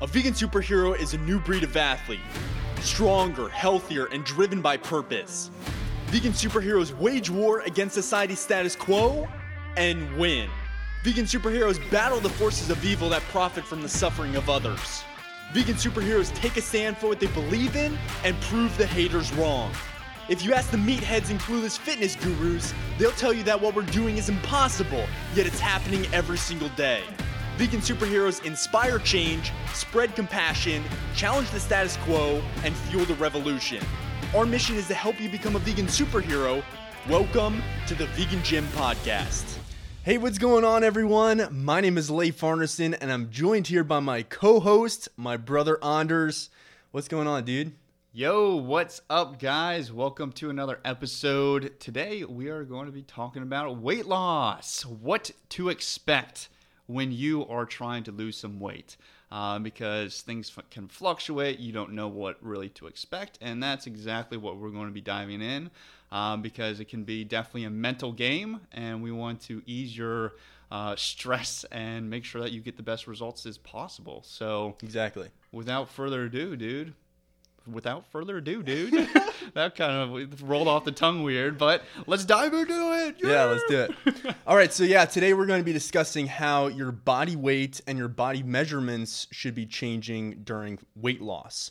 A vegan superhero is a new breed of athlete. Stronger, healthier, and driven by purpose. Vegan superheroes wage war against society's status quo and win. Vegan superheroes battle the forces of evil that profit from the suffering of others. Vegan superheroes take a stand for what they believe in and prove the haters wrong. If you ask the meatheads and clueless fitness gurus, they'll tell you that what we're doing is impossible, yet it's happening every single day. Vegan superheroes inspire change, spread compassion, challenge the status quo, and fuel the revolution. Our mission is to help you become a vegan superhero. Welcome to the Vegan Gym Podcast. Hey, what's going on, everyone? My name is Leif Arneson, and I'm joined here by my co host, my brother Anders. What's going on, dude? Yo, what's up, guys? Welcome to another episode. Today, we are going to be talking about weight loss. What to expect when you are trying to lose some weight. Uh, because things f- can fluctuate, you don't know what really to expect, and that's exactly what we're going to be diving in. Um, because it can be definitely a mental game, and we want to ease your uh, stress and make sure that you get the best results as possible. So, Exactly. without further ado, dude. Without further ado, dude. that kind of rolled off the tongue weird, but let's dive into it. Yeah, let's do it. All right, so yeah, today we're going to be discussing how your body weight and your body measurements should be changing during weight loss.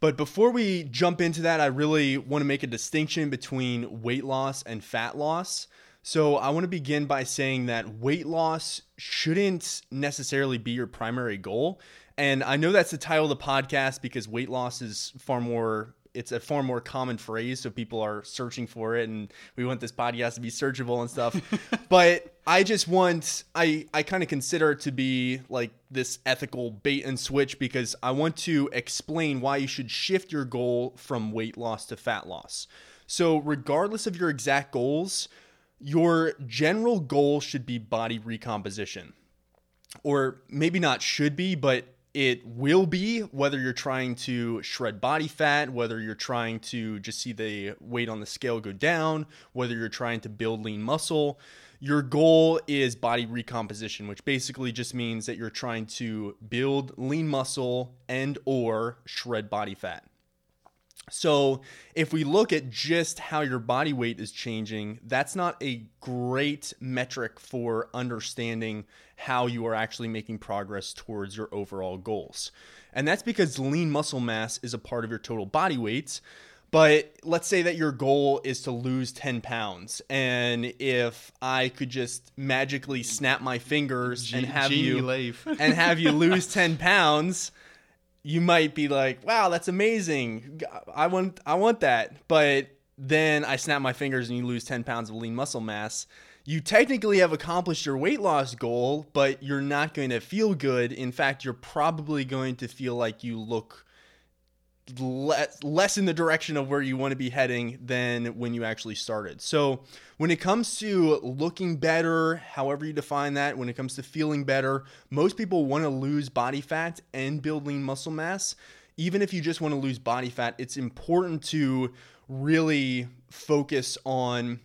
But before we jump into that, I really want to make a distinction between weight loss and fat loss. So I want to begin by saying that weight loss shouldn't necessarily be your primary goal. And I know that's the title of the podcast because weight loss is far more it's a far more common phrase so people are searching for it and we want this podcast to be searchable and stuff. But i just want i i kind of consider it to be like this ethical bait and switch because i want to explain why you should shift your goal from weight loss to fat loss. So regardless of your exact goals your general goal should be body recomposition. Or maybe not should be but it will be whether you're trying to shred body fat, whether you're trying to just see the weight on the scale go down, whether you're trying to build lean muscle. Your goal is body recomposition, which basically just means that you're trying to build lean muscle and or shred body fat. So, if we look at just how your body weight is changing, that's not a great metric for understanding how you are actually making progress towards your overall goals. And that's because lean muscle mass is a part of your total body weight. But let's say that your goal is to lose 10 pounds. And if I could just magically snap my fingers and have you and have you lose 10 pounds, you might be like, "Wow, that's amazing. I want I want that." But then I snap my fingers and you lose 10 pounds of lean muscle mass. You technically have accomplished your weight loss goal, but you're not going to feel good. In fact, you're probably going to feel like you look less, less in the direction of where you want to be heading than when you actually started. So, when it comes to looking better, however you define that, when it comes to feeling better, most people want to lose body fat and build lean muscle mass. Even if you just want to lose body fat, it's important to really focus on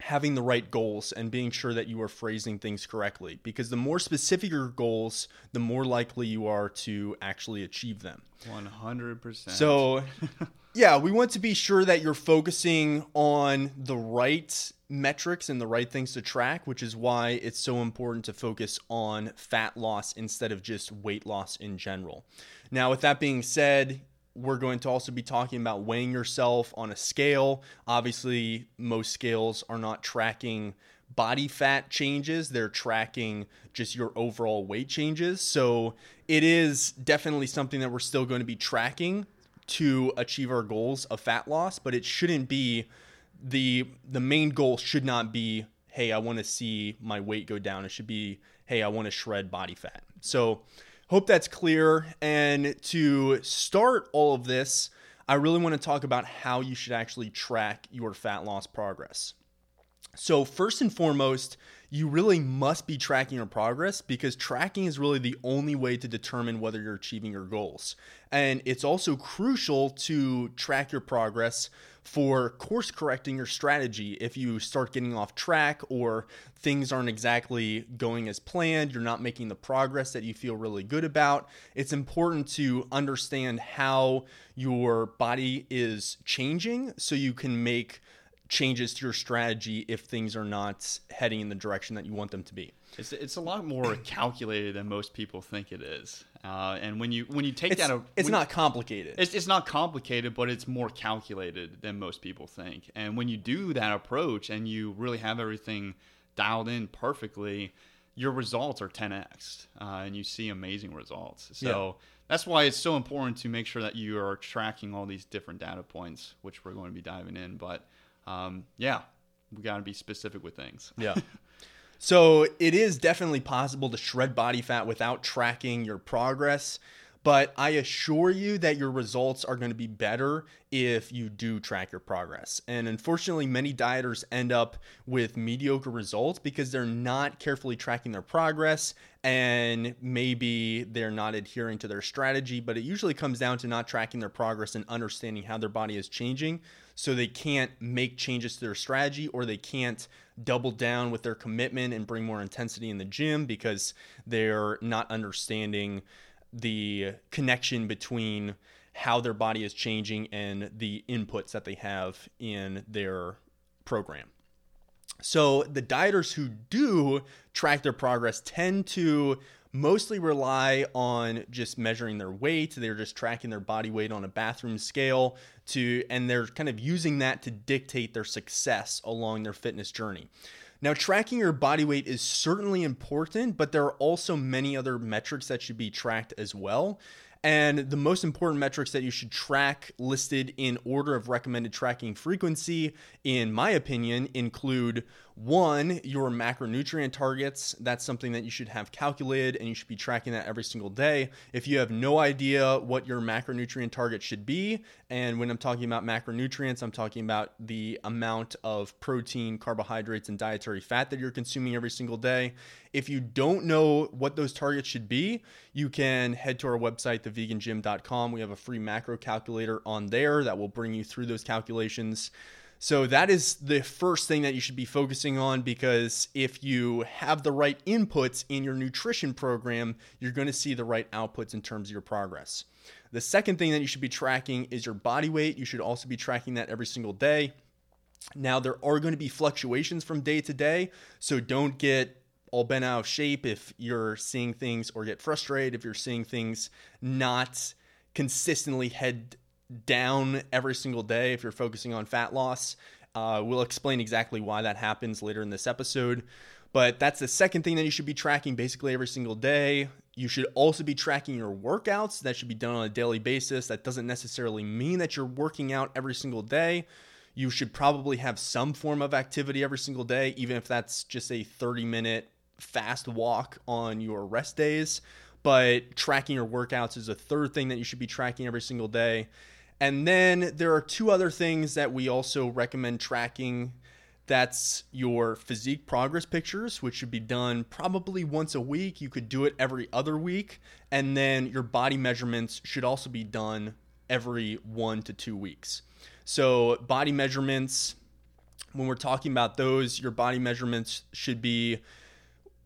having the right goals and being sure that you are phrasing things correctly because the more specific your goals the more likely you are to actually achieve them 100%. so, yeah, we want to be sure that you're focusing on the right metrics and the right things to track, which is why it's so important to focus on fat loss instead of just weight loss in general. Now, with that being said, we're going to also be talking about weighing yourself on a scale. Obviously, most scales are not tracking body fat changes, they're tracking just your overall weight changes. So it is definitely something that we're still going to be tracking to achieve our goals of fat loss, but it shouldn't be the the main goal should not be hey, I want to see my weight go down. It should be hey, I want to shred body fat. So hope that's clear and to start all of this, I really want to talk about how you should actually track your fat loss progress. So, first and foremost, you really must be tracking your progress because tracking is really the only way to determine whether you're achieving your goals. And it's also crucial to track your progress for course correcting your strategy if you start getting off track or things aren't exactly going as planned, you're not making the progress that you feel really good about. It's important to understand how your body is changing so you can make changes to your strategy if things are not heading in the direction that you want them to be. It's, it's a lot more calculated than most people think it is. Uh, and when you when you take It's, that, it's not complicated. It's, it's not complicated, but it's more calculated than most people think. And when you do that approach and you really have everything dialed in perfectly, your results are 10x, uh, and you see amazing results. So that's why it's so important to make sure that you are tracking all these different data points, which we're going to be diving in. But um, yeah, we got to be specific with things. Yeah. So it is definitely possible to shred body fat without tracking your progress, but I assure you that your results are going to be better if you do track your progress. And unfortunately, many dieters end up with mediocre results because they're not carefully tracking their progress and maybe they're not adhering to their strategy, but it usually comes down to not tracking their progress and understanding how their body is changing so they can't make changes to their strategy or they can't double down with their commitment and bring more intensity in the gym because they're not understanding the connection between how their body is changing and the inputs that they have in their program. So the dieters who do track their progress tend to mostly rely on just measuring their weight. They're just tracking their body weight on a bathroom scale to and they're kind of using that to dictate their success along their fitness journey. Now, tracking your body weight is certainly important, but there are also many other metrics that should be tracked as well. And the most important metrics that you should track, listed in order of recommended tracking frequency, in my opinion, include one, your macronutrient targets. That's something that you should have calculated and you should be tracking that every single day. If you have no idea what your macronutrient target should be, and when I'm talking about macronutrients, I'm talking about the amount of protein, carbohydrates, and dietary fat that you're consuming every single day. If you don't know what those targets should be, you can head to our website, thevegangym.com. We have a free macro calculator on there that will bring you through those calculations. So that is the first thing that you should be focusing on because if you have the right inputs in your nutrition program, you're going to see the right outputs in terms of your progress. The second thing that you should be tracking is your body weight. You should also be tracking that every single day. Now, there are going to be fluctuations from day to day, so don't get all bent out of shape if you're seeing things or get frustrated if you're seeing things not consistently head down every single day if you're focusing on fat loss. Uh, we'll explain exactly why that happens later in this episode. But that's the second thing that you should be tracking basically every single day. You should also be tracking your workouts. That should be done on a daily basis. That doesn't necessarily mean that you're working out every single day. You should probably have some form of activity every single day, even if that's just a 30 minute fast walk on your rest days. But tracking your workouts is a third thing that you should be tracking every single day. And then there are two other things that we also recommend tracking. That's your physique progress pictures, which should be done probably once a week. You could do it every other week. And then your body measurements should also be done every one to two weeks. So, body measurements, when we're talking about those, your body measurements should be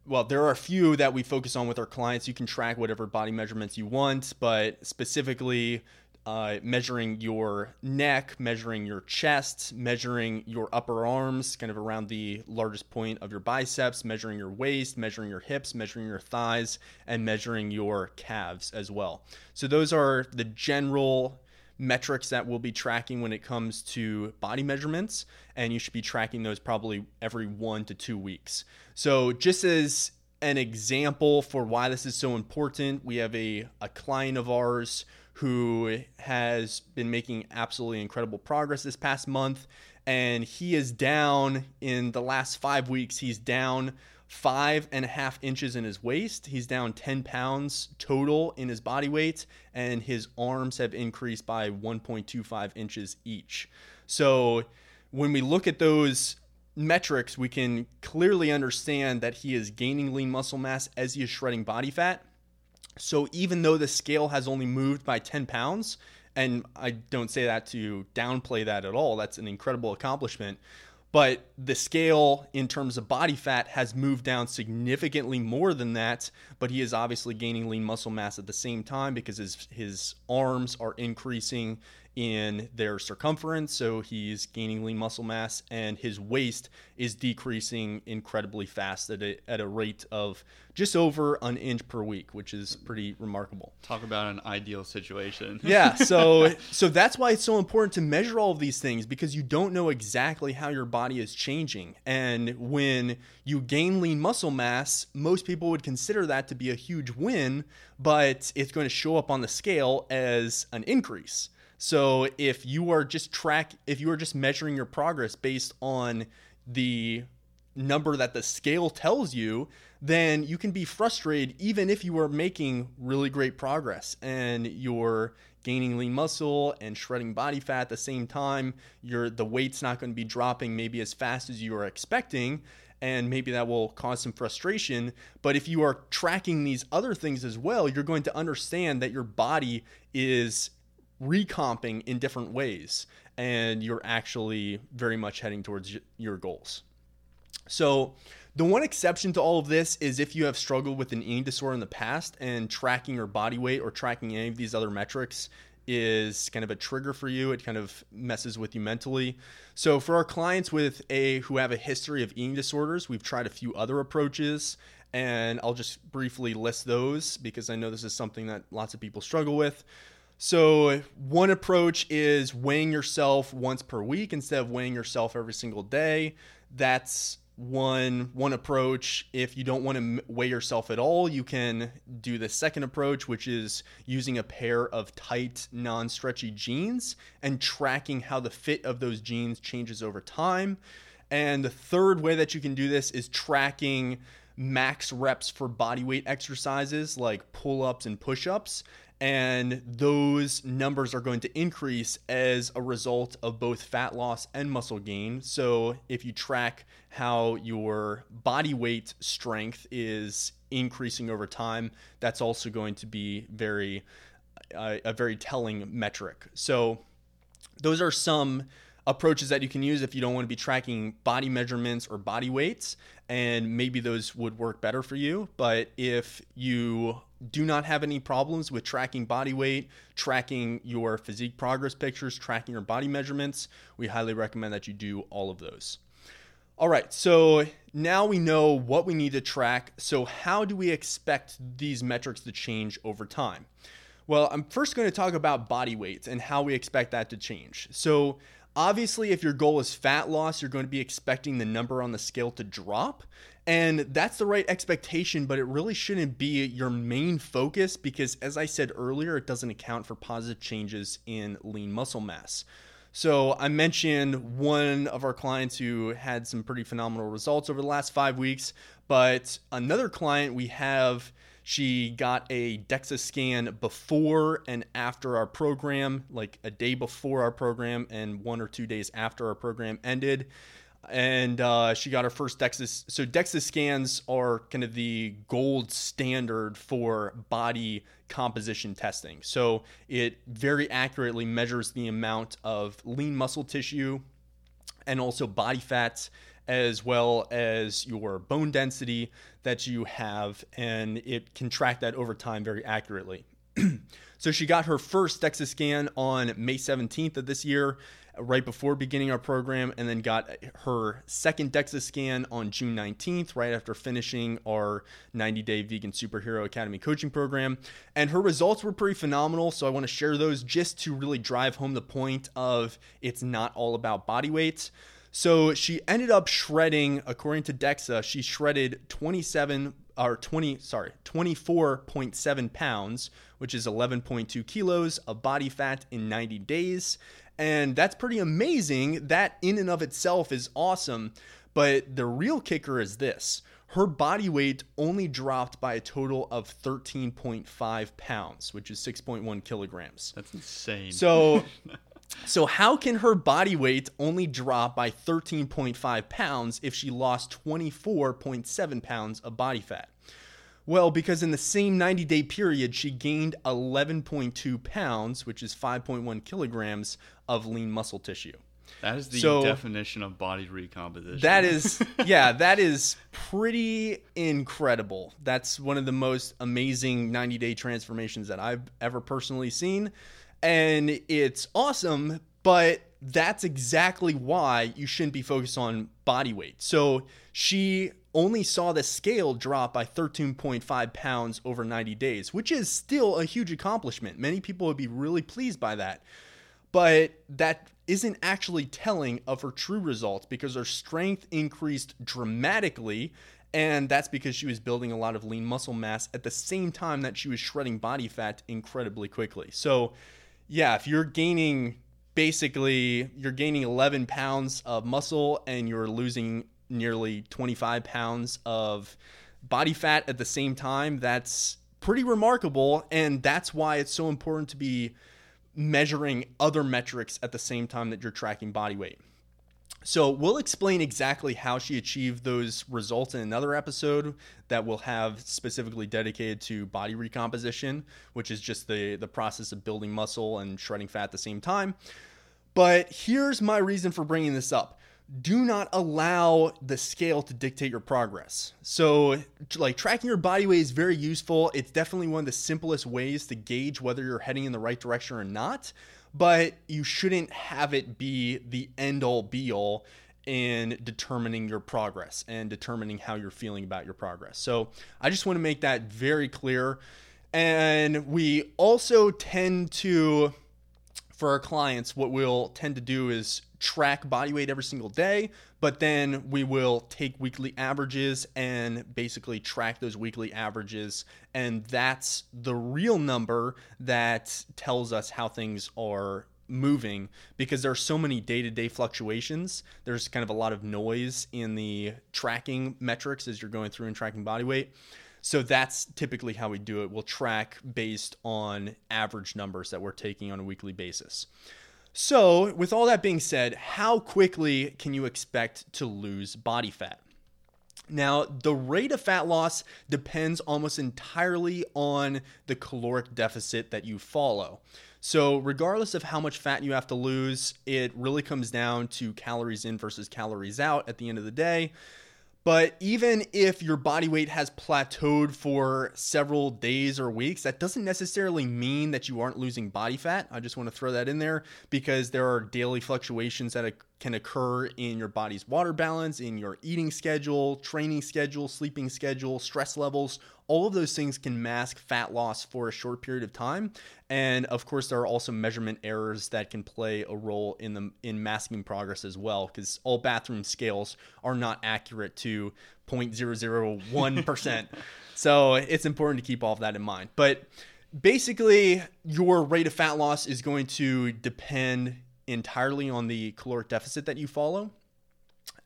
well, there are a few that we focus on with our clients. You can track whatever body measurements you want, but specifically uh, measuring your neck, measuring your chest, measuring your upper arms, kind of around the largest point of your biceps, measuring your waist, measuring your hips, measuring your thighs, and measuring your calves as well. So, those are the general metrics that we'll be tracking when it comes to body measurements, and you should be tracking those probably every one to two weeks. So, just as an example for why this is so important, we have a, a client of ours who has been making absolutely incredible progress this past month, and he is down in the last five weeks, he's down five and a half inches in his waist. He's down 10 pounds total in his body weight, and his arms have increased by 1.25 inches each. So when we look at those metrics, we can clearly understand that he is gaining lean muscle mass as he is shredding body fat. So even though the scale has only moved by 10 pounds, and I don't say that to downplay that at all. That's an incredible accomplishment. But the scale in terms of body fat has moved down significantly more than that. But he is obviously gaining lean muscle mass at the same time because his his arms are increasing in their circumference, so he's gaining lean muscle mass, and his waist is decreasing incredibly fast at a, at a rate of just over an inch per week, which is pretty remarkable. Talk about an ideal situation. yeah, so so that's why it's so important to measure all of these things because you don't know exactly how your body is changing. And when you gain lean muscle mass, most people would consider that to be a huge win, but it's going to show up on the scale as an increase. So if you are just track if you are just measuring your progress based on the number that the scale tells you, then you can be frustrated even if you are making really great progress and you're gaining lean muscle and shredding body fat at the same time. Your the weight's not going to be dropping maybe as fast as you are expecting and maybe that will cause some frustration. But if you are tracking these other things as well, you're going to understand that your body is recomping in different ways and you're actually very much heading towards your goals. So, the one exception to all of this is if you have struggled with an eating disorder in the past and tracking your body weight or tracking any of these other metrics is kind of a trigger for you. It kind of messes with you mentally. So for our clients with a who have a history of eating disorders, we've tried a few other approaches and I'll just briefly list those because I know this is something that lots of people struggle with. So, one approach is weighing yourself once per week instead of weighing yourself every single day. That's one one approach. If you don't want to weigh yourself at all, you can do the second approach, which is using a pair of tight, non-stretchy jeans and tracking how the fit of those jeans changes over time. And the third way that you can do this is tracking max reps for body weight exercises like pull-ups and push-ups and those numbers are going to increase as a result of both fat loss and muscle gain. So, if you track how your body weight strength is increasing over time, that's also going to be very uh, a very telling metric. So, those are some approaches that you can use if you don't want to be tracking body measurements or body weights and maybe those would work better for you but if you do not have any problems with tracking body weight, tracking your physique progress pictures, tracking your body measurements, we highly recommend that you do all of those. All right, so now we know what we need to track. So, how do we expect these metrics to change over time? Well, I'm first going to talk about body weight and how we expect that to change. So, obviously, if your goal is fat loss, you're going to be expecting the number on the scale to drop. And that's the right expectation, but it really shouldn't be your main focus because, as I said earlier, it doesn't account for positive changes in lean muscle mass. So, I mentioned one of our clients who had some pretty phenomenal results over the last five weeks, but another client we have, she got a DEXA scan before and after our program, like a day before our program and one or two days after our program ended and uh, she got her first DEXA. So DEXA scans are kind of the gold standard for body composition testing. So it very accurately measures the amount of lean muscle tissue and also body fats as well as your bone density that you have and it can track that over time very accurately. so she got her first DEXA scan on May 17th of this year right before beginning our program, and then got her second DEXA scan on June 19th, right after finishing our 90 day Vegan Superhero Academy coaching program. And her results were pretty phenomenal. So I want to share those just to really drive home the point of it's not all about body weight. So she ended up shredding, according to DEXA, she shredded 27 or 20, sorry, 24.7 pounds, which is 11.2 kilos of body fat in 90 days. And that's pretty amazing. That in and of itself is awesome. But the real kicker is this her body weight only dropped by a total of 13.5 pounds, which is 6.1 kilograms. That's insane. So, so how can her body weight only drop by 13.5 pounds if she lost 24.7 pounds of body fat? Well, because in the same 90 day period, she gained 11.2 pounds, which is 5.1 kilograms of lean muscle tissue. That is the So- definition of body recomposition. That is, yeah, that is pretty incredible. That's one of the most amazing 90 day transformations that I've ever personally seen. And it's awesome, but that's exactly why you shouldn't be focused on body weight. So she only saw the scale drop by 13.5 pounds over 90 days, which is still a huge accomplishment. Many people would be really pleased by that but that isn't actually telling of her true results because her strength increased dramatically and that's because she was building a lot of lean muscle mass at the same time that she was shredding body fat incredibly quickly so yeah if you're gaining basically you're gaining 11 pounds of muscle and you're losing nearly 25 pounds of body fat at the same time that's pretty remarkable and that's why it's so important to be measuring other metrics at the same time that you're tracking body weight. So, we'll explain exactly how she achieved those results in another episode that we'll have specifically dedicated to body recomposition, which is just the, the process of building muscle and shredding fat at the same time. But here's my reason for bringing this up. Do not allow the scale to dictate your progress. So, like, tracking your body weight is very useful. It's definitely one of the simplest ways to gauge whether you're heading in the right direction or not. But you shouldn't have it be the end all be all in determining your progress and determining how you're feeling about your progress. So, I just want to make that very clear. And we also tend to for our clients, what we'll tend to do is track body weight every single day, but then we will take weekly averages and basically track those weekly averages. And that's the real number that tells us how things are moving because there are so many day-to-day fluctuations there's kind of a lot of noise in the tracking metrics as you're going through and tracking body weight so that's typically how we do it. We'll track based on average numbers that we're taking on a weekly basis. So, with all that being said, how quickly can you expect to lose body fat? Now, the rate of fat loss depends almost entirely on the caloric deficit that you follow. So, regardless of how much fat you have to lose, it really comes down to calories in versus calories out at the end of the day. But even if your body weight has plateaued for several days or weeks, that doesn't necessarily mean that you aren't losing body fat. I just want to throw that in there because there are daily fluctuations that can occur in your body's water balance, in your eating schedule, training schedule, sleeping schedule, stress levels. All of those things can mask fat loss for a short period of time. And of course, there are also measurement errors that can play a role in the in masking progress as well, because all bathroom scales are not accurate to 0.001%. so it's important to keep all of that in mind. But basically, your rate of fat loss is going to depend entirely on the caloric deficit that you follow.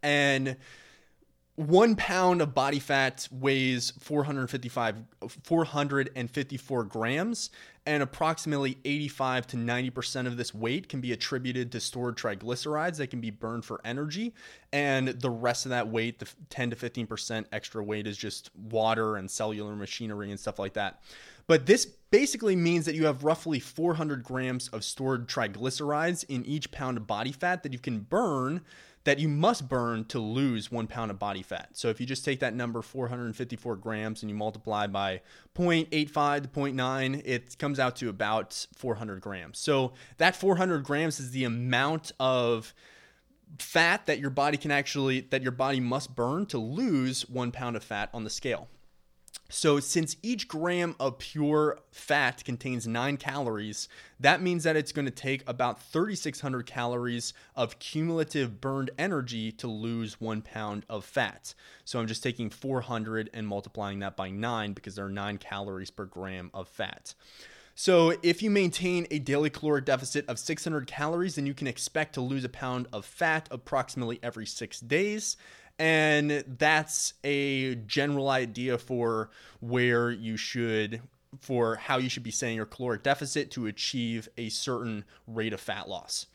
And one pound of body fat weighs 455 454 grams and approximately 85 to 90% of this weight can be attributed to stored triglycerides that can be burned for energy and the rest of that weight the 10 to 15% extra weight is just water and cellular machinery and stuff like that. But this basically means that you have roughly 400 grams of stored triglycerides in each pound of body fat that you can burn that you must burn to lose one pound of body fat. So if you just take that number, 454 grams, and you multiply by 0.85 to 0.9, it comes out to about 400 grams. So that 400 grams is the amount of fat that your body can actually, that your body must burn to lose one pound of fat on the scale. So, since each gram of pure fat contains nine calories, that means that it's going to take about 3,600 calories of cumulative burned energy to lose one pound of fat. So, I'm just taking 400 and multiplying that by nine because there are nine calories per gram of fat. So, if you maintain a daily caloric deficit of 600 calories, then you can expect to lose a pound of fat approximately every six days. And that's a general idea for where you should, for how you should be setting your caloric deficit to achieve a certain rate of fat loss.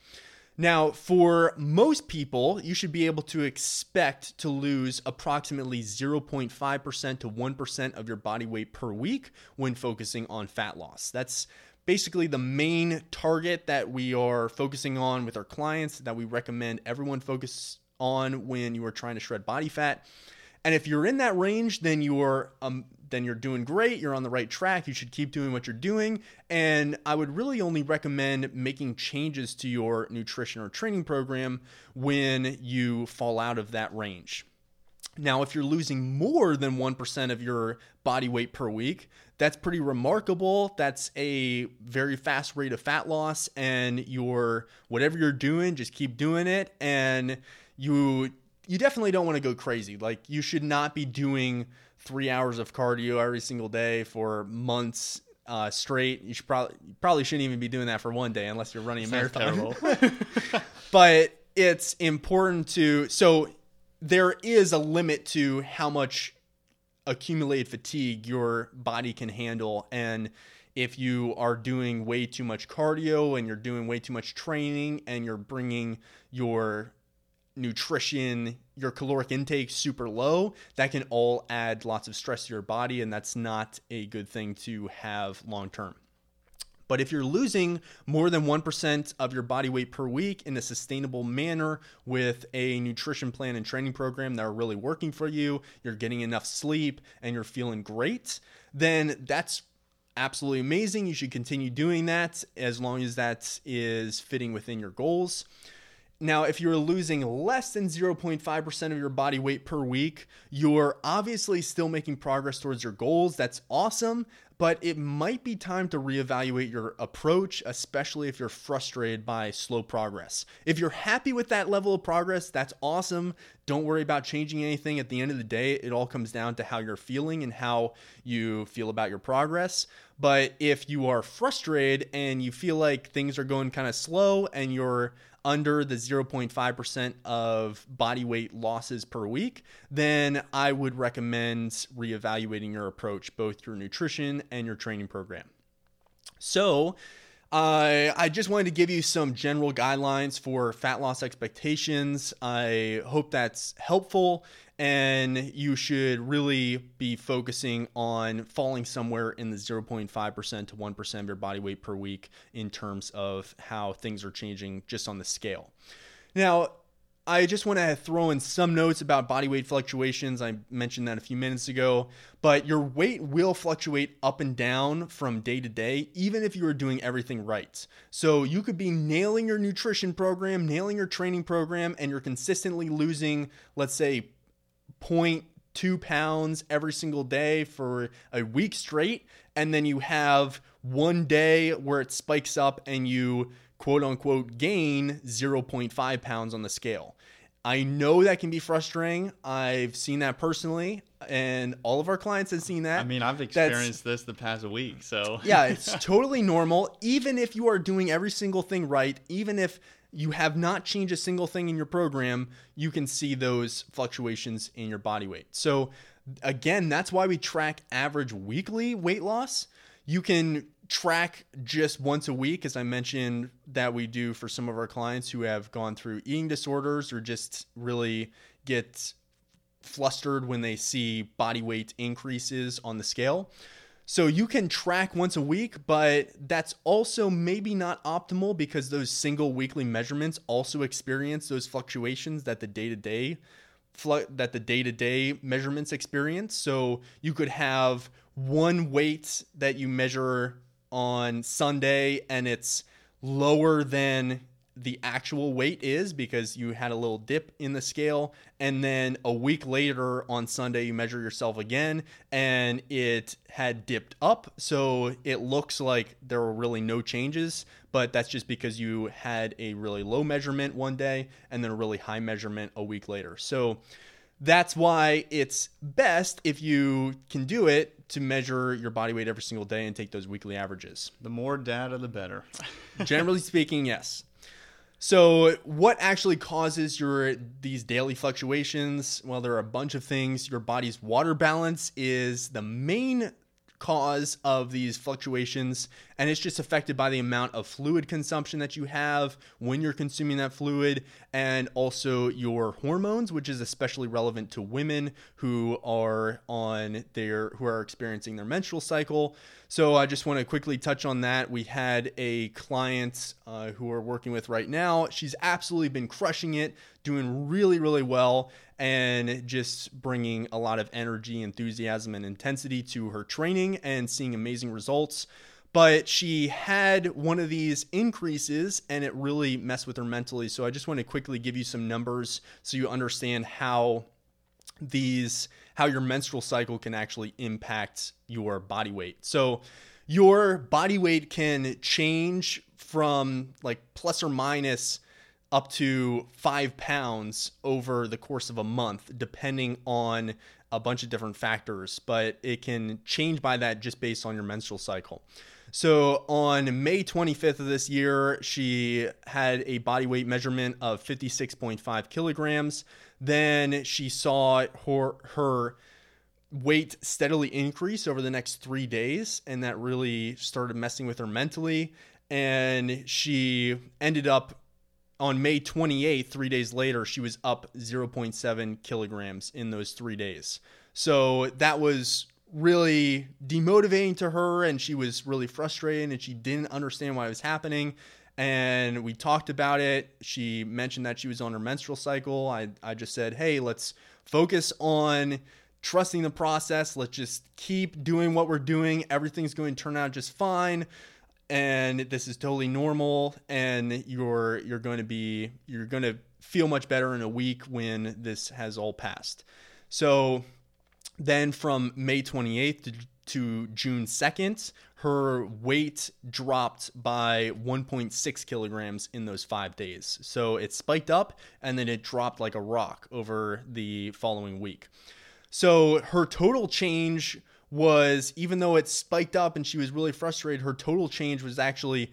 Now, for most people, you should be able to expect to lose approximately 0.5% to 1% of your body weight per week when focusing on fat loss. That's basically the main target that we are focusing on with our clients that we recommend everyone focus on when you are trying to shred body fat. And if you're in that range, then you're um, then you're doing great. You're on the right track. You should keep doing what you're doing. And I would really only recommend making changes to your nutrition or training program when you fall out of that range. Now, if you're losing more than 1% of your body weight per week, that's pretty remarkable. That's a very fast rate of fat loss and you're whatever you're doing, just keep doing it and you you definitely don't want to go crazy. Like you should not be doing three hours of cardio every single day for months uh, straight. You should probably you probably shouldn't even be doing that for one day unless you're running a marathon. but it's important to so there is a limit to how much accumulated fatigue your body can handle and if you are doing way too much cardio and you're doing way too much training and you're bringing your nutrition, your caloric intake super low, that can all add lots of stress to your body, and that's not a good thing to have long term. But if you're losing more than 1% of your body weight per week in a sustainable manner with a nutrition plan and training program that are really working for you, you're getting enough sleep, and you're feeling great, then that's absolutely amazing. You should continue doing that as long as that is fitting within your goals. Now, if you're losing less than 0.5% of your body weight per week, you're obviously still making progress towards your goals. That's awesome, but it might be time to reevaluate your approach, especially if you're frustrated by slow progress. If you're happy with that level of progress, that's awesome. Don't worry about changing anything. At the end of the day, it all comes down to how you're feeling and how you feel about your progress. But if you are frustrated and you feel like things are going kind of slow and you're under the 0.5% of body weight losses per week, then I would recommend reevaluating your approach, both your nutrition and your training program. So, uh, I just wanted to give you some general guidelines for fat loss expectations. I hope that's helpful and you should really be focusing on falling somewhere in the 0.5% to 1% of your body weight per week in terms of how things are changing just on the scale. Now, I just want to throw in some notes about body weight fluctuations. I mentioned that a few minutes ago, but your weight will fluctuate up and down from day to day, even if you are doing everything right. So you could be nailing your nutrition program, nailing your training program, and you're consistently losing, let's say, 0.2 pounds every single day for a week straight. And then you have one day where it spikes up and you quote unquote gain 0.5 pounds on the scale. I know that can be frustrating. I've seen that personally, and all of our clients have seen that. I mean, I've experienced That's, this the past week, so yeah, it's totally normal. Even if you are doing every single thing right, even if you have not changed a single thing in your program, you can see those fluctuations in your body weight. So, again, that's why we track average weekly weight loss. You can track just once a week, as I mentioned that we do for some of our clients who have gone through eating disorders or just really get flustered when they see body weight increases on the scale. So you can track once a week, but that's also maybe not optimal because those single weekly measurements also experience those fluctuations that the day-to-day that the day-to-day measurements experience. So you could have one weight that you measure on Sunday and it's lower than the actual weight is because you had a little dip in the scale. And then a week later on Sunday you measure yourself again and it had dipped up. So it looks like there were really no changes but that's just because you had a really low measurement one day and then a really high measurement a week later. So that's why it's best if you can do it to measure your body weight every single day and take those weekly averages. The more data, the better. Generally speaking, yes. So, what actually causes your these daily fluctuations? Well, there are a bunch of things. Your body's water balance is the main cause of these fluctuations and it's just affected by the amount of fluid consumption that you have when you're consuming that fluid and also your hormones which is especially relevant to women who are on their who are experiencing their menstrual cycle so i just want to quickly touch on that we had a client uh, who we're working with right now she's absolutely been crushing it doing really really well and just bringing a lot of energy, enthusiasm, and intensity to her training and seeing amazing results. But she had one of these increases and it really messed with her mentally. So I just want to quickly give you some numbers so you understand how these how your menstrual cycle can actually impact your body weight. So your body weight can change from like plus or minus up to five pounds over the course of a month, depending on a bunch of different factors, but it can change by that just based on your menstrual cycle. So on May 25th of this year, she had a body weight measurement of 56.5 kilograms. Then she saw her, her weight steadily increase over the next three days, and that really started messing with her mentally. And she ended up on May 28th, three days later, she was up 0.7 kilograms in those three days. So that was really demotivating to her, and she was really frustrated and she didn't understand why it was happening. And we talked about it. She mentioned that she was on her menstrual cycle. I, I just said, hey, let's focus on trusting the process. Let's just keep doing what we're doing. Everything's going to turn out just fine and this is totally normal and you're you're going to be you're going to feel much better in a week when this has all passed. So then from May 28th to, to June 2nd, her weight dropped by 1.6 kilograms in those five days. So it spiked up and then it dropped like a rock over the following week. So her total change was even though it spiked up and she was really frustrated, her total change was actually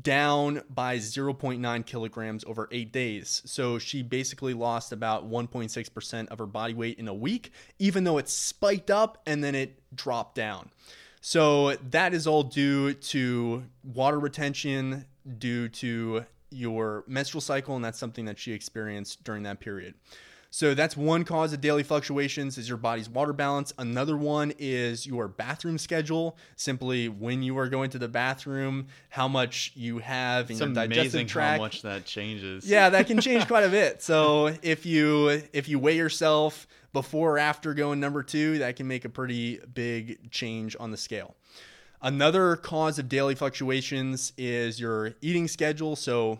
down by 0.9 kilograms over eight days. So she basically lost about 1.6% of her body weight in a week, even though it spiked up and then it dropped down. So that is all due to water retention, due to your menstrual cycle, and that's something that she experienced during that period. So that's one cause of daily fluctuations is your body's water balance. Another one is your bathroom schedule. Simply when you are going to the bathroom, how much you have in it's your digestive tract. How much that changes. Yeah, that can change quite a bit. So if you if you weigh yourself before or after going number two, that can make a pretty big change on the scale. Another cause of daily fluctuations is your eating schedule. So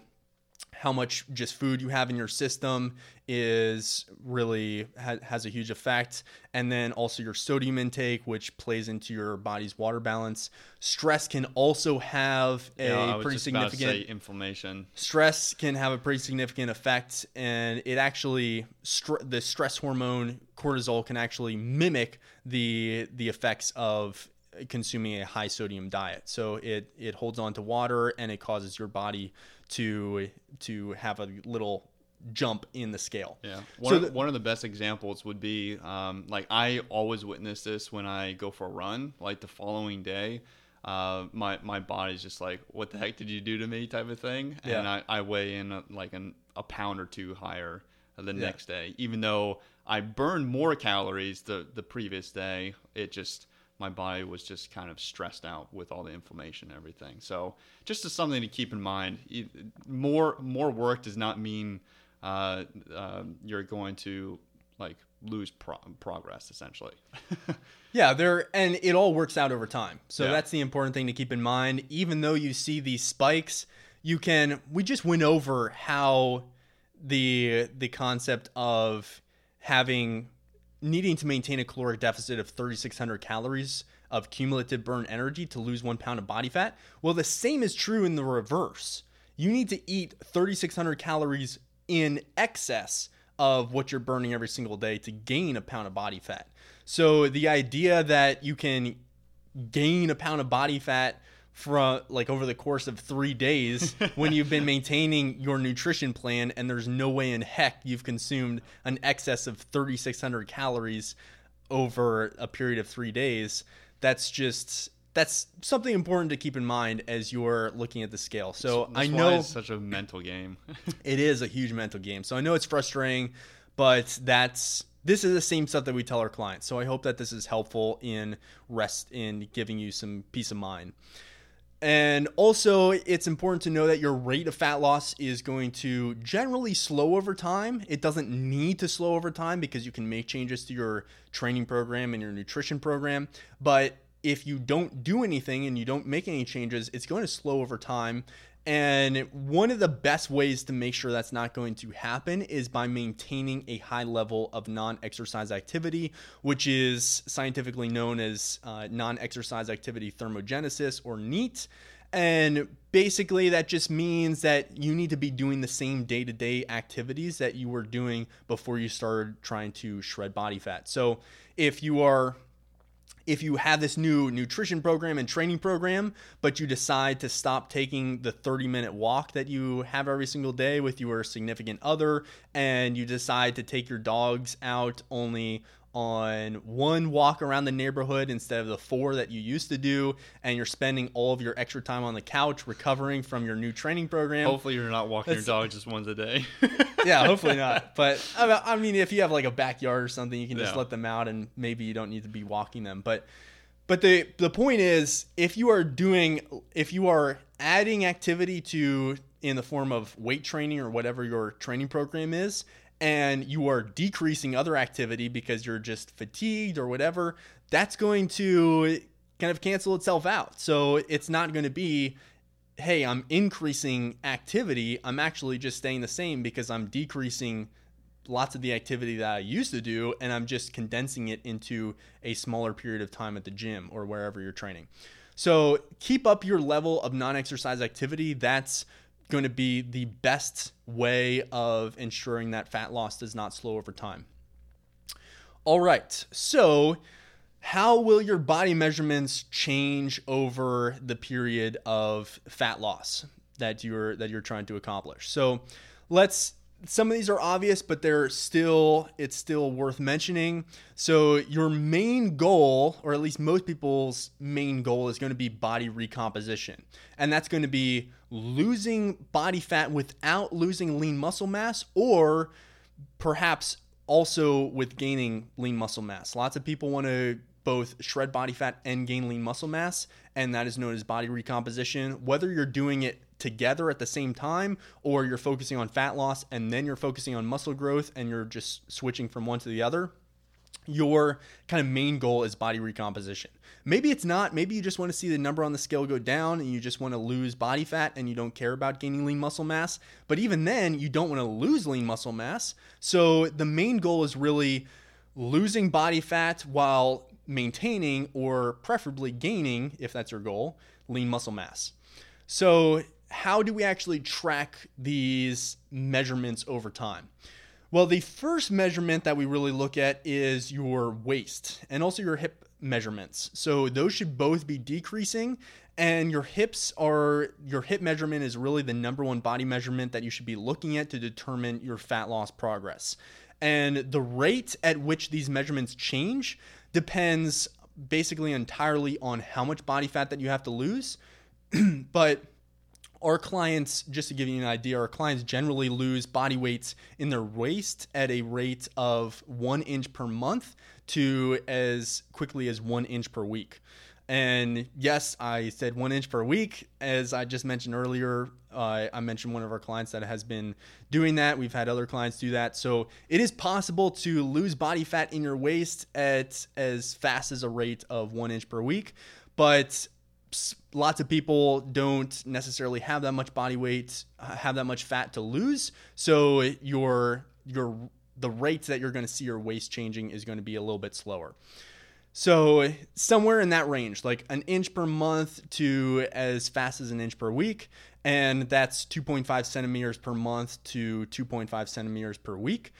how much just food you have in your system is really ha- has a huge effect. And then also your sodium intake which plays into your body's water balance. Stress can also have a yeah, pretty significant inflammation. Stress can have a pretty significant effect and it actually str- the stress hormone cortisol can actually mimic the the effects of consuming a high sodium diet. So it it holds on to water and it causes your body to to have a little jump in the scale. Yeah. One, so of, the, one of the best examples would be um, like I always witness this when I go for a run. Like the following day, uh, my my body's just like, "What the heck did you do to me?" type of thing, yeah. and I, I weigh in a, like an, a pound or two higher the yeah. next day, even though I burned more calories the the previous day. It just my body was just kind of stressed out with all the inflammation and everything. So just as something to keep in mind, more more work does not mean uh, uh, you're going to like lose pro- progress essentially. yeah, there and it all works out over time. So yeah. that's the important thing to keep in mind. Even though you see these spikes, you can. We just went over how the the concept of having needing to maintain a caloric deficit of 3,600 calories of cumulative burn energy to lose one pound of body fat. Well, the same is true in the reverse. You need to eat 3,600 calories in excess of what you're burning every single day to gain a pound of body fat. So the idea that you can gain a pound of body fat from like over the course of three days when you've been maintaining your nutrition plan and there's no way in heck you've consumed an excess of 3600 calories over a period of three days that's just that's something important to keep in mind as you're looking at the scale. So That's I know it's such a mental game. it is a huge mental game. So I know it's frustrating, but that's this is the same stuff that we tell our clients. So I hope that this is helpful in rest in giving you some peace of mind. And also, it's important to know that your rate of fat loss is going to generally slow over time. It doesn't need to slow over time because you can make changes to your training program and your nutrition program. But if you don't do anything and you don't make any changes, it's going to slow over time. And one of the best ways to make sure that's not going to happen is by maintaining a high level of non exercise activity, which is scientifically known as uh, non exercise activity thermogenesis or NEAT. And basically, that just means that you need to be doing the same day to day activities that you were doing before you started trying to shred body fat. So if you are if you have this new nutrition program and training program, but you decide to stop taking the 30 minute walk that you have every single day with your significant other, and you decide to take your dogs out only on one walk around the neighborhood instead of the four that you used to do, and you're spending all of your extra time on the couch recovering from your new training program. Hopefully, you're not walking your dog just once a day. yeah, hopefully not. But I mean, if you have like a backyard or something, you can just Yeah. let them out, and maybe you don't need to be walking them. But but the the point is, if you are doing, if you are adding activity to in the form of weight training or whatever your training program is, and you are decreasing other activity because you're just fatigued or whatever, that's going to kind of cancel itself out. So it's not going to be hey, I'm increasing activity, I'm actually just staying the same because I'm decreasing lots of the activity that I used to do and I'm just condensing it into a smaller period of time at the gym or wherever you're training. So keep up your level of non exercise activity. That's going to be the best way of ensuring that fat loss does not slow over time. All right. So, how will your body measurements change over the period of fat loss that you're that you're trying to accomplish? So, let's some of these are obvious, but they're still it's still worth mentioning. So, your main goal, or at least most people's main goal, is going to be body recomposition, and that's going to be losing body fat without losing lean muscle mass, or perhaps also with gaining lean muscle mass. Lots of people want to both shred body fat and gain lean muscle mass, and that is known as body recomposition. Whether you're doing it together at the same time or you're focusing on fat loss and then you're focusing on muscle growth and you're just switching from one to the other, your kind of main goal is body recomposition. Maybe it's not. Maybe you just want to see the number on the scale go down and you just want to lose body fat and you don't care about gaining lean muscle mass. But even then, you don't want to lose lean muscle mass. So the main goal is really losing body fat while maintaining or preferably gaining, if that's your goal, lean muscle mass. So, how do we actually track these measurements over time? Well, the first measurement that we really look at is your waist and also your hip measurements. So those should both be decreasing and your hips are your hip measurement is really the number one body measurement that you should be looking at to determine your fat loss progress. And the rate at which these measurements change depends basically entirely on how much body fat that you have to lose. but our clients, just to give you an idea, our clients generally lose body weights in their waist at a rate of one inch per month to as quickly as one inch per week. And yes, I said one inch per week. As I just mentioned earlier, uh, I mentioned one of our clients that has been doing that. We've had other clients do that. So it is possible to lose body fat in your waist at as fast as a rate of one inch per week. But lots of people don't necessarily have that much body weight, uh, have that much fat to lose. So your your the rates that you're going to see your waist changing is going to be a little bit slower. So somewhere in that range, like an inch per month to as fast as an inch per week, and that's 2.5 centimeters per month to 2.5 centimeters per week.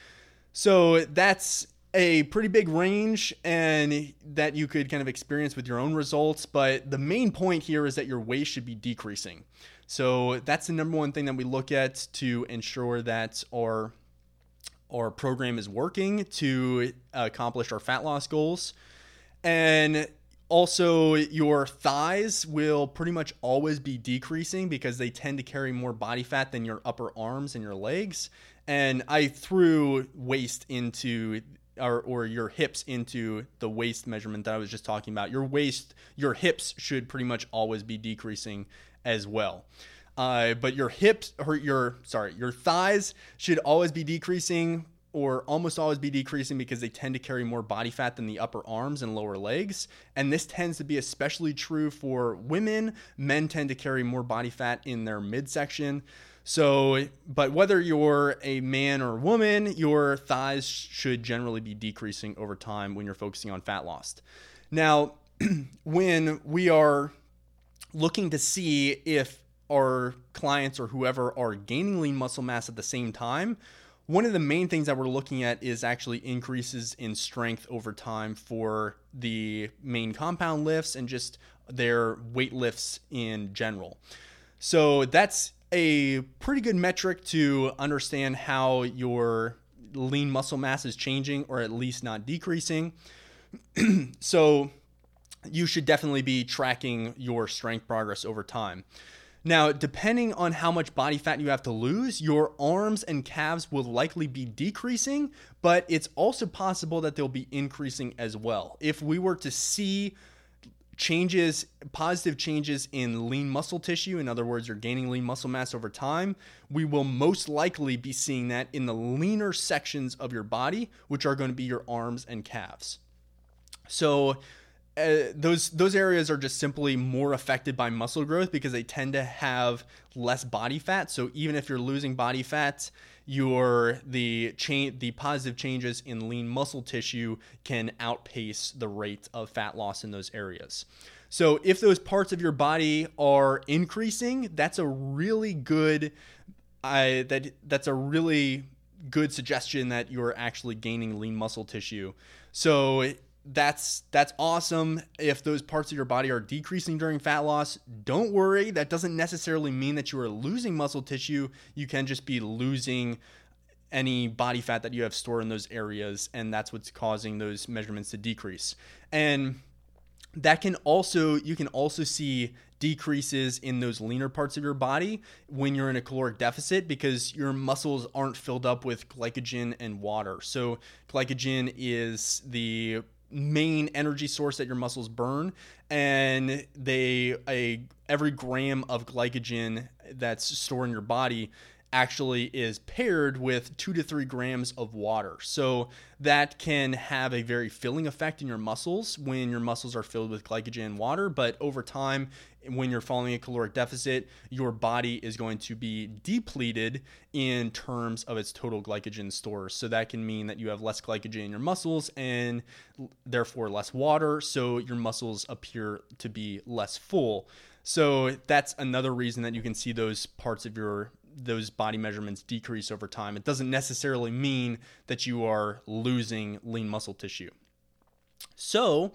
So that's a pretty big range and that you could kind of experience with your own results. But the main point here is that your waist should be decreasing. So that's the number one thing that we look at to ensure that our our program is working to uh, accomplish our fat loss goals. And Also, your thighs will pretty much always be decreasing because they tend to carry more body fat than your upper arms and your legs. And I threw waist into or, or your hips into the waist measurement that I was just talking about. Your waist, your hips should pretty much always be decreasing as well. Uh, but your hips or your sorry, your thighs should always be decreasing or almost always be decreasing because they tend to carry more body fat than the upper arms and lower legs. And this tends to be especially true for women. Men tend to carry more body fat in their midsection. So, but whether you're a man or a woman, your thighs should generally be decreasing over time when you're focusing on fat loss. Now, when we are looking to see if our clients or whoever are gaining lean muscle mass at the same time, one of the main things that we're looking at is actually increases in strength over time for the main compound lifts and just their weight lifts in general. So that's a pretty good metric to understand how your lean muscle mass is changing or at least not decreasing. so you should definitely be tracking your strength progress over time. Now, depending on how much body fat you have to lose, your arms and calves will likely be decreasing, but it's also possible that they'll be increasing as well. If we were to see changes, positive changes in lean muscle tissue, in other words, you're gaining lean muscle mass over time, we will most likely be seeing that in the leaner sections of your body, which are going to be your arms and calves. So, uh, those those areas are just simply more affected by muscle growth because they tend to have less body fat. So even if you're losing body fat, your the chain the positive changes in lean muscle tissue can outpace the rate of fat loss in those areas. So if those parts of your body are increasing, that's a really good I that that's a really good suggestion that you're actually gaining lean muscle tissue. So that's that's awesome. If those parts of your body are decreasing during fat loss don't worry. That doesn't necessarily mean that you are losing muscle tissue. You can just be losing any body fat that you have stored in those areas and that's what's causing those measurements to decrease. And that can also you can also see decreases in those leaner parts of your body when you're in a caloric deficit because your muscles aren't filled up with glycogen and water. So glycogen is the main energy source that your muscles burn and they a every gram of glycogen that's stored in your body actually is paired with two to three grams of water. So that can have a very filling effect in your muscles when your muscles are filled with glycogen and water. But over time, when you're following a caloric deficit, your body is going to be depleted in terms of its total glycogen stores. So that can mean that you have less glycogen in your muscles and therefore less water. So your muscles appear to be less full. So that's another reason that you can see those parts of your those body measurements decrease over time. It doesn't necessarily mean that you are losing lean muscle tissue. So,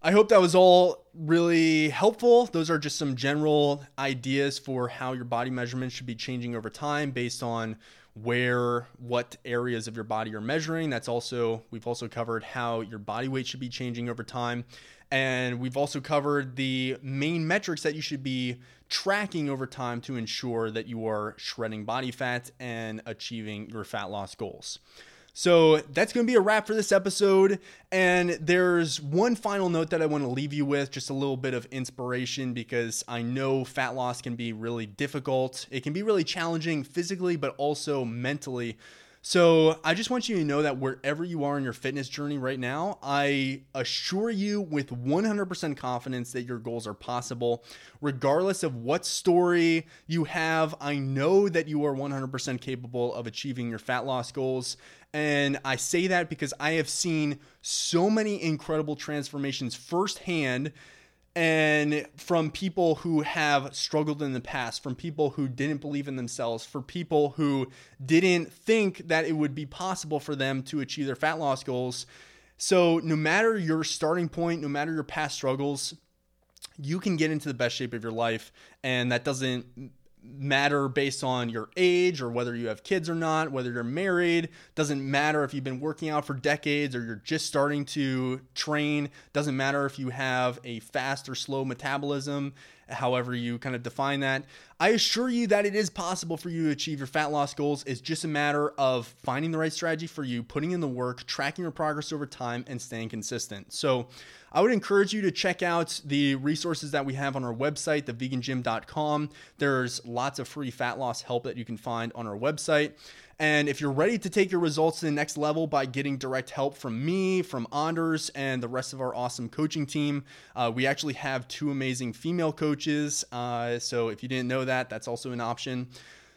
I hope that was all really helpful. Those are just some general ideas for how your body measurements should be changing over time based on where what areas of your body you're measuring. That's also we've also covered how your body weight should be changing over time. And we've also covered the main metrics that you should be tracking over time to ensure that you are shredding body fat and achieving your fat loss goals. So that's going to be a wrap for this episode. And there's one final note that I want to leave you with just a little bit of inspiration because I know fat loss can be really difficult. It can be really challenging physically, but also mentally. So I just want you to know that wherever you are in your fitness journey right now, I assure you with 100% confidence that your goals are possible. Regardless of what story you have, I know that you are 100% capable of achieving your fat loss goals. And I say that because I have seen so many incredible transformations firsthand and from people who have struggled in the past, from people who didn't believe in themselves, for people who didn't think that it would be possible for them to achieve their fat loss goals. So, no matter your starting point, no matter your past struggles, you can get into the best shape of your life. And that doesn't matter based on your age or whether you have kids or not, whether you're married. Doesn't matter if you've been working out for decades or you're just starting to train. Doesn't matter if you have a fast or slow metabolism, however you kind of define that. I assure you that it is possible for you to achieve your fat loss goals. It's just a matter of finding the right strategy for you, putting in the work, tracking your progress over time, and staying consistent. So, I would encourage you to check out the resources that we have on our website, thevegangym.com. There's lots of free fat loss help that you can find on our website. And if you're ready to take your results to the next level by getting direct help from me, from Anders, and the rest of our awesome coaching team, uh, we actually have two amazing female coaches. Uh, so if you didn't know that, that's also an option.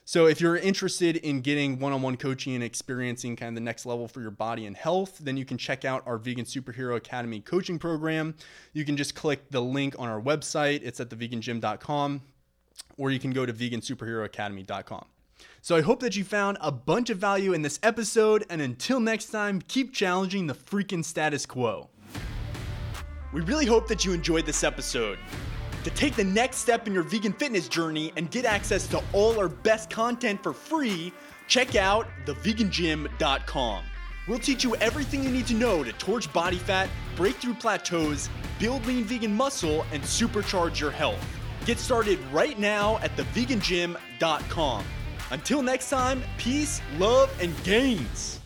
So, if you're interested in getting one on one coaching and experiencing kind of the next level for your body and health, then you can check out our Vegan Superhero Academy coaching program. You can just click the link on our website, it's at thevegangym.com, or you can go to vegansuperheroacademy.com. So, I hope that you found a bunch of value in this episode, and until next time, keep challenging the freaking status quo. We really hope that you enjoyed this episode. To take the next step in your vegan fitness journey and get access to all our best content for free, check out thevegangym.com. We'll teach you everything you need to know to torch body fat, break through plateaus, build lean vegan muscle, and supercharge your health. Get started right now at thevegangym.com. Until next time, peace, love, and gains.